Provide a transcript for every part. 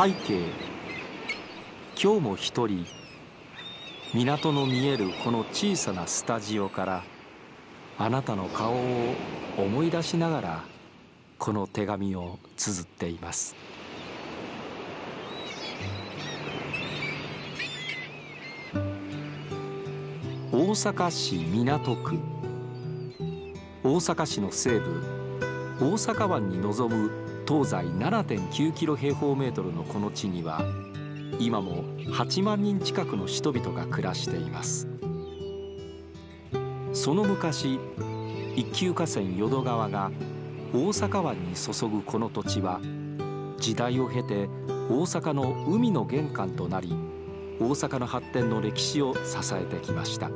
背景。今日も一人。港の見えるこの小さなスタジオからあなたの顔を思い出しながらこの手紙を綴っています。大阪市港区。大阪市の西部。大阪湾に臨む東西7.9キロ平方メートルのこの地には今も8万人近くの人々が暮らしています。その昔一級河川淀川が大阪湾に注ぐこの土地は時代を経て大阪の海の玄関となり大阪の発展の歴史を支えてきました。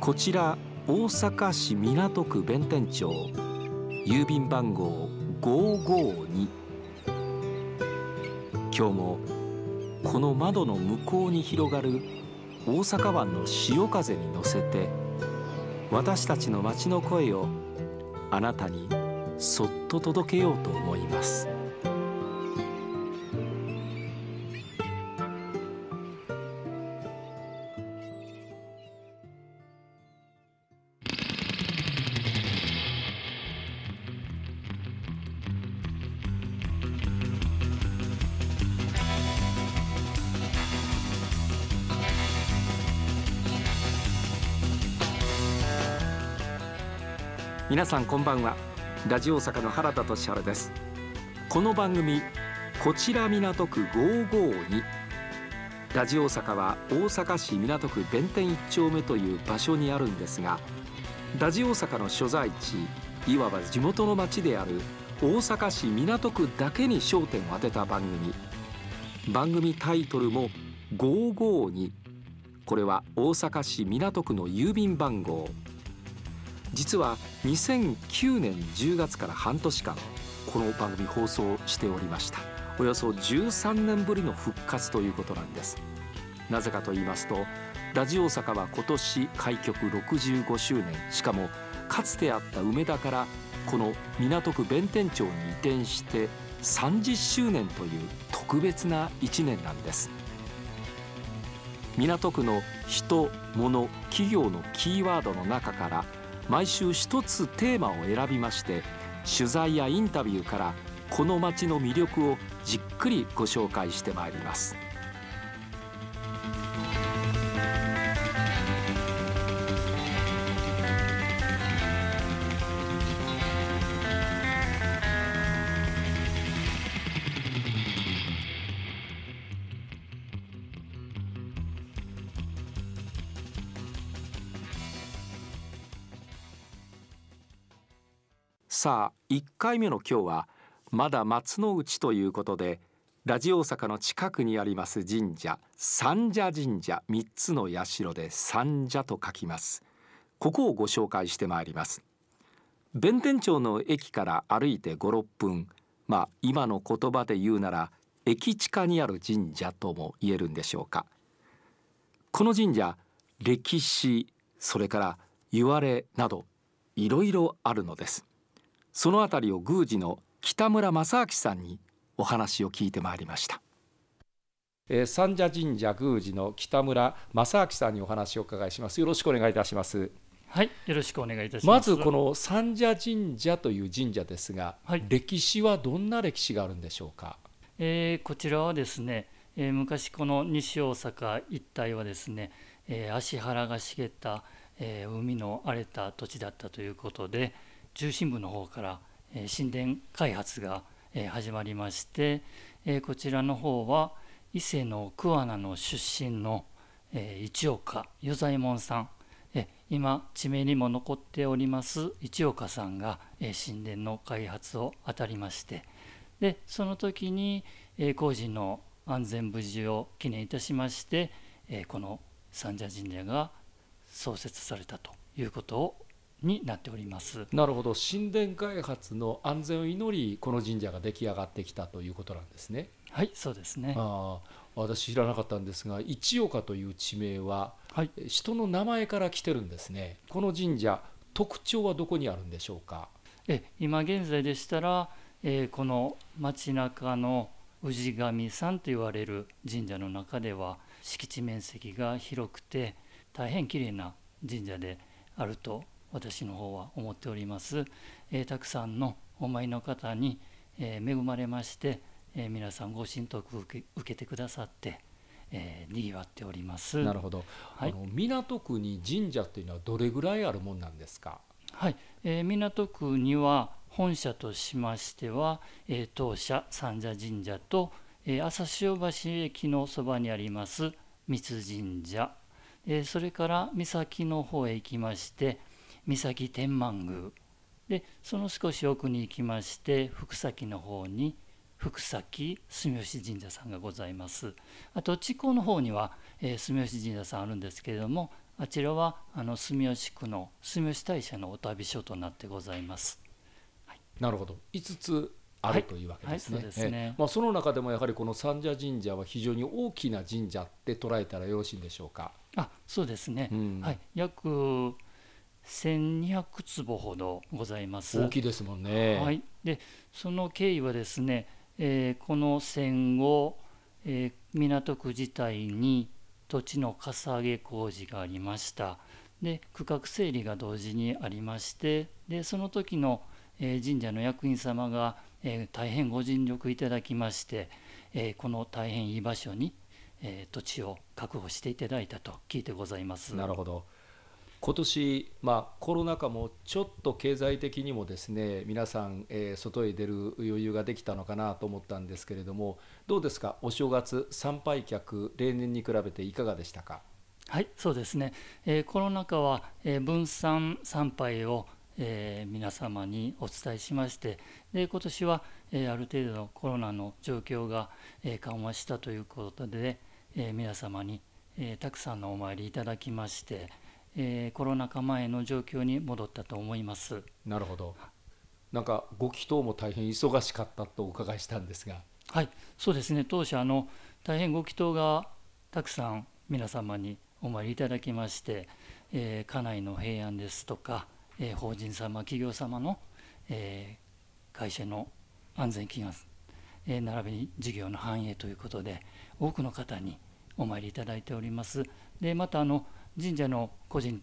こちら大阪市港区弁天町。郵便番号552今日もこの窓の向こうに広がる大阪湾の潮風に乗せて私たちの街の声をあなたにそっと届けようと思います。皆さんこんばんは。ラジオ大阪の原田俊治です。この番組こちら港区552ラジオ大阪は大阪市港区弁天一丁目という場所にあるんですがラジオ大阪の所在地いわば地元の町である大阪市港区だけに焦点を当てた番組。番組タイトルも552これは大阪市港区の郵便番号。実は2009年10月から半年間この番組放送しておりました。およそ13年ぶりの復活ということなんです。なぜかと言いますとラジオ大阪は今年開局65周年。しかもかつてあった梅田からこの港区弁天町に移転して30周年という特別な1年なんです。港区の人物企業のキーワードの中から毎週一つテーマを選びまして取材やインタビューからこの街の魅力をじっくりご紹介してまいります。さあ1回目の今日はまだ松の内ということでラジオ大阪の近くにあります神社三社神社3つの社で三社と書きます。ここをご紹介してまいります。弁天町の駅から歩いて56分。まあ今の言葉で言うなら駅地下にある神社とも言えるんでしょうか。この神社歴史それから言われなどいろいろあるのです。そのあたりを宮司の北村正明さんにお話を聞いてまいりました。えー、三社神社宮司の北村正明さんにお話を伺いします。よろしくお願いいたします。はい、よろしくお願いいたします。まずこの三社神社という神社ですが、はい、歴史はどんな歴史があるんでしょうか？えー、こちらはですね、えー、昔この西大阪一帯はですね、えー、芦原が茂った、えー、海の荒れた土地だったということで、中心部の方から、神殿開発が、始まりまして、こちらの方は伊勢の桑名の出身の、え一岡与左衛門さん、今地名にも残っております一岡さんが、神殿の開発を当たりまして。でその時に、工事の安全無事を記念いたしまして、この三社神社が創設されたということをになっております。なるほど。神殿開発の安全を祈りこの神社が出来上がってきたということなんですね。はいそうですね。あ私知らなかったんですが一岡という地名は、はい、人の名前から来てるんですね。この神社特徴はどこにあるんでしょうか？え今現在でしたら、えー、この街中の氏神さんと言われる神社の中では敷地面積が広くて大変きれいな神社であると私の方は思っております。えー、たくさんのお参りの方に、えー、恵まれまして、えー、皆さんご神徳を受けてくださって、えー、にぎわっております。なるほど。はい、あの港区に神社っていうのはどれぐらいあるもんなんですか？はい、えー、港区には本社としましては、えー、当社三社神社と、えー、朝潮橋駅のそばにあります三神社、えー、それから岬の方へ行きまして岬天満宮。でその少し奥に行きまして福崎の方に福崎住吉神社さんがございます。あと地高の方には、えー、住吉神社さんあるんですけれどもあちらはあの住吉区の住吉大社のお旅所となってございます。はい、なるほど。5つあるというわけですね。そね。まあ、その中でもやはりこの三社神社は非常に大きな神社って捉えたらよろしいんでしょうか？あそうですね、うん、はい、約1200坪ほどございます。大きいですもんね。はい、でその経緯はですね、えー、この戦後、えー、港区自体に土地のかさ上げ工事がありましたで区画整理が同時にありましてでその時の、えー、神社の役員様が、えー、大変ご尽力いただきまして、えー、この大変いい場所に、え土地を確保していただいたと聞いてございますなるほど今年、まあ、コロナ禍もちょっと経済的にもですね皆さん、えー、外へ出る余裕ができたのかなと思ったんですけれどもどうですか？お正月参拝客例年に比べていかがでしたか？はいそうですね、えー、コロナ禍は、えー、分散参拝を、えー、皆様にお伝えしましてで今年は、え、ある程度のコロナの状況が、え、緩和したということで、え、皆様に、え、たくさんのお参りいただきましてえー、コロナ禍前の状況に戻ったと思います。なるほど。なんかご祈祷も大変忙しかったとお伺いしたんですが。はいそうですね。当社あの大変ご祈祷がたくさん皆様にお参りいただきまして、えー、家内の平安ですとか、えー、法人様企業様の、えー、会社の安全祈願、えー、並びに事業の繁栄ということで多くの方にお参りいただいております。でまたあの神社の個人、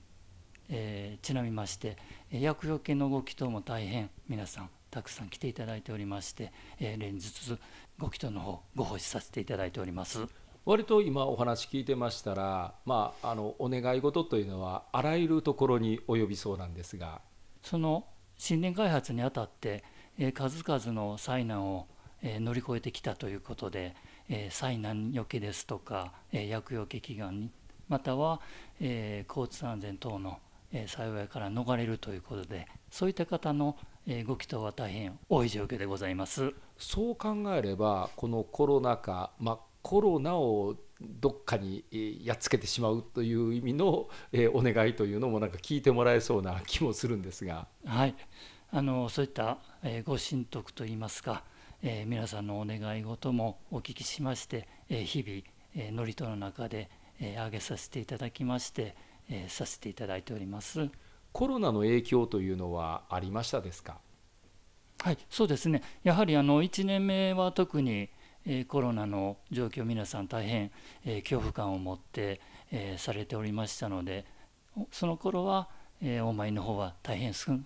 えー、ちなみまして厄除けのご祈祷も大変皆さんたくさん来ていただいておりまして、えー、連日ご祈祷の方ご奉仕させていただいております。割と今お話聞いてましたら、まあ、あのお願い事というのはあらゆるところに及びそうなんですが。その新年開発にあたって、えー、数々の災難を、えー、乗り越えてきたということで、えー、災難よけですとか、えー、厄除け祈願にまたは、えー、交通安全等の、えー、幸いから逃れるということでそういった方の、えー、ご祈祷は大変多い状況でございますそう考えればこのコロナ禍、まあ、コロナをどっかにやっつけてしまうという意味の、えー、お願いというのもなんか聞いてもらえそうな気もするんですが。はいあのそういった、えー、ご神徳といいますか、えー、皆さんのお願い事もお聞きしまして、えー、日々、えー、祝詞の中で、えー、挙げさせていただきまして、えー、させていただいております。コロナの影響というのはありましたですか？はいそうですね。やはりあの1年目は特に、えー、コロナの状況皆さん大変、えー、恐怖感を持って、えー、されておりましたのでその頃は、えー、お参りの方は大変少な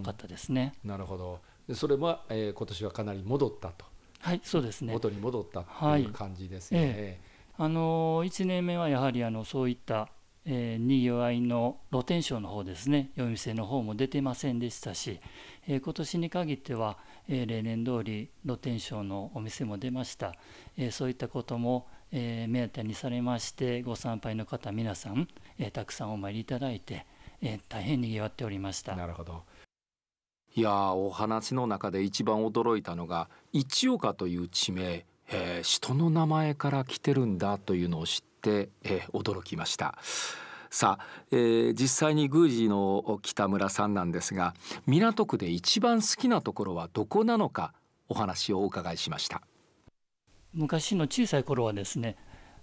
かったですね、うん、なるほど。それは、えー、今年はかなり戻ったと。はいそうですね。元に戻ったという感じですね、はいえ。ーあの1年目はやはりあのそういった、えー、にぎわいの露天商の方ですね。夜店の方も出てませんでしたし、えー、今年に限っては、えー、例年通り露天商のお店も出ました、えー、そういったことも、えー、目当てにされましてご参拝の方皆さん、えー、たくさんお参りいただいて、えー、大変にぎわっておりました。なるほど。いやお話の中で一番驚いたのが一岡という地名。えー、人の名前から来てるんだというのを知って、えー、驚きました。さあ、えー、実際に宮司の北村さんなんですが港区で一番好きなところはどこなのかお話をお伺いしました。昔の小さい頃はですね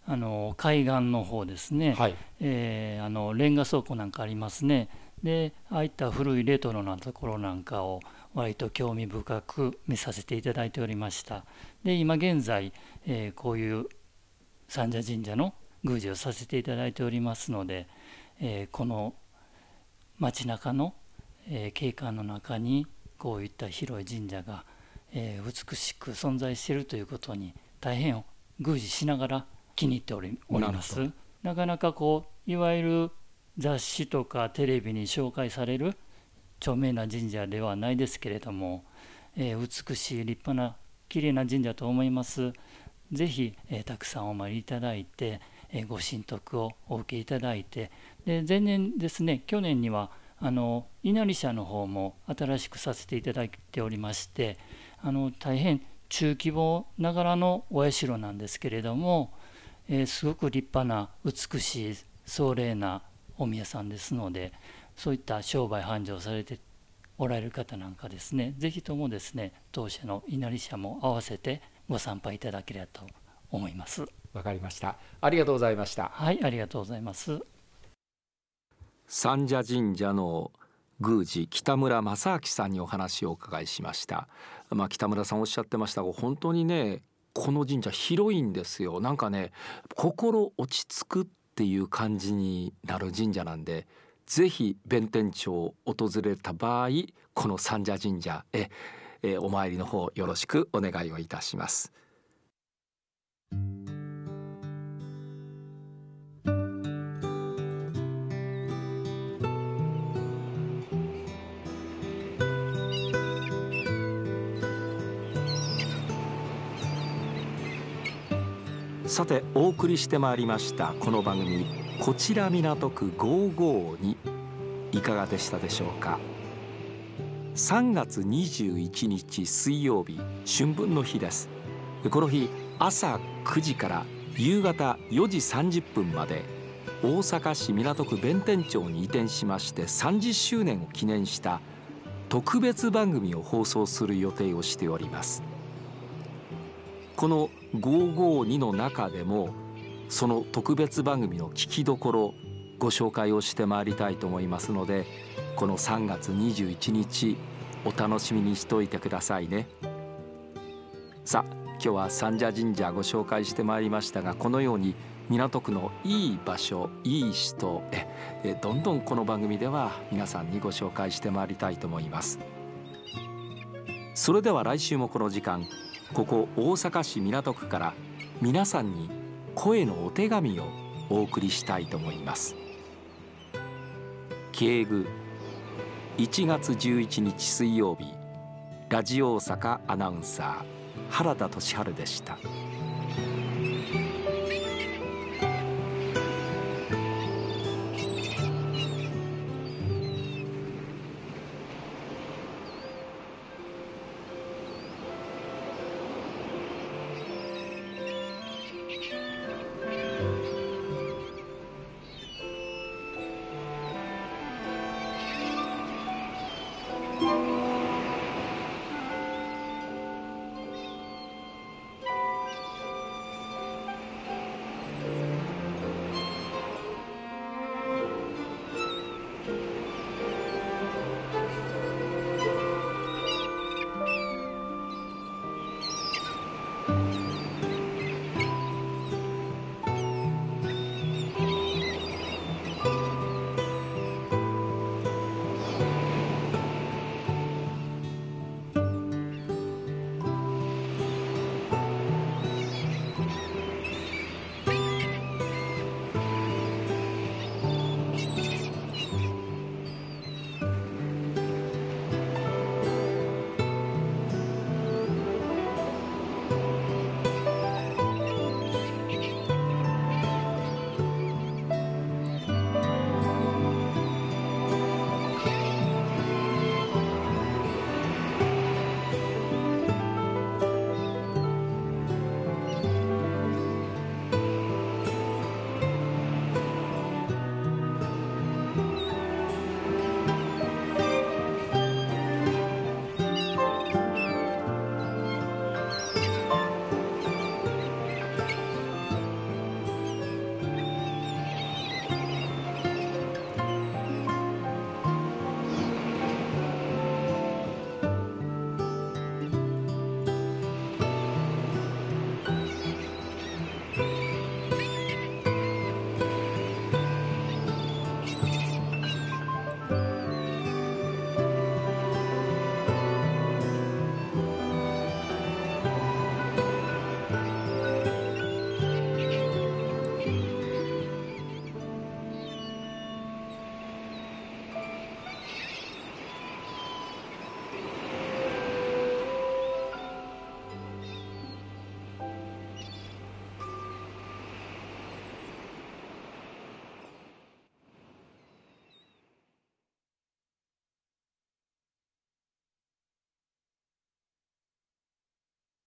あの海岸の方ですね、はい、えー、あのレンガ倉庫なんかありますね。でああいった古いレトロなところなんかを割と興味深く見させていただいておりました。で今現在、えー、こういう三社神社の宮司をさせていただいておりますので、えー、この街中の、えー、景観の中にこういった広い神社が、えー、美しく存在しているということに大変宮司しながら気に入っておりおります。なかなかこういわゆる雑誌とかテレビに紹介される著名な神社ではないですけれども、えー、美しい立派な綺麗な神社と思います。ぜひ、えー、たくさんお参りいただいて、えー、ご神徳をお受けいただいてで前年ですね去年にはあの稲荷社の方も新しくさせていただいておりましてあの大変中規模ながらのお社なんですけれども、えー、すごく立派な美しい壮麗なお宮さんですのでそういった商売繁盛されておられる方なんかですね是非ともですね当社の稲荷社も合わせてご参拝いただければと思います。わかりました。ありがとうございました。はいありがとうございます。三社神社の宮司北村正明さんにお話をお伺いしました。まあ北村さんおっしゃってましたが本当にねこの神社広いんですよ。なんかね心落ち着くっていう感じになる神社なんでぜひ弁天町を訪れた場合この三社神社へ、えお参りの方よろしくお願いをいたします。さてお送りしてまいりましたこの番組「こちら港区552」いかがでしたでしょうか？3月21日水曜日春分の日です。この日朝9時から夕方4時30分まで大阪市港区弁天町に移転しまして30周年を記念した特別番組を放送する予定をしております。この552の中でもその特別番組の聞きどころご紹介をしてまいりたいと思いますのでこの3月21日お楽しみにしておいてくださいね。さあ今日は三社神社ご紹介してまいりましたがこのように港区のいい場所いい人へどんどんこの番組では皆さんにご紹介してまいりたいと思います。それでは来週もこの時間ここ大阪市港区から皆さんに声のお手紙をお送りしたいと思います。敬具1月11日水曜日。ラジオ大阪アナウンサー原田俊治でした。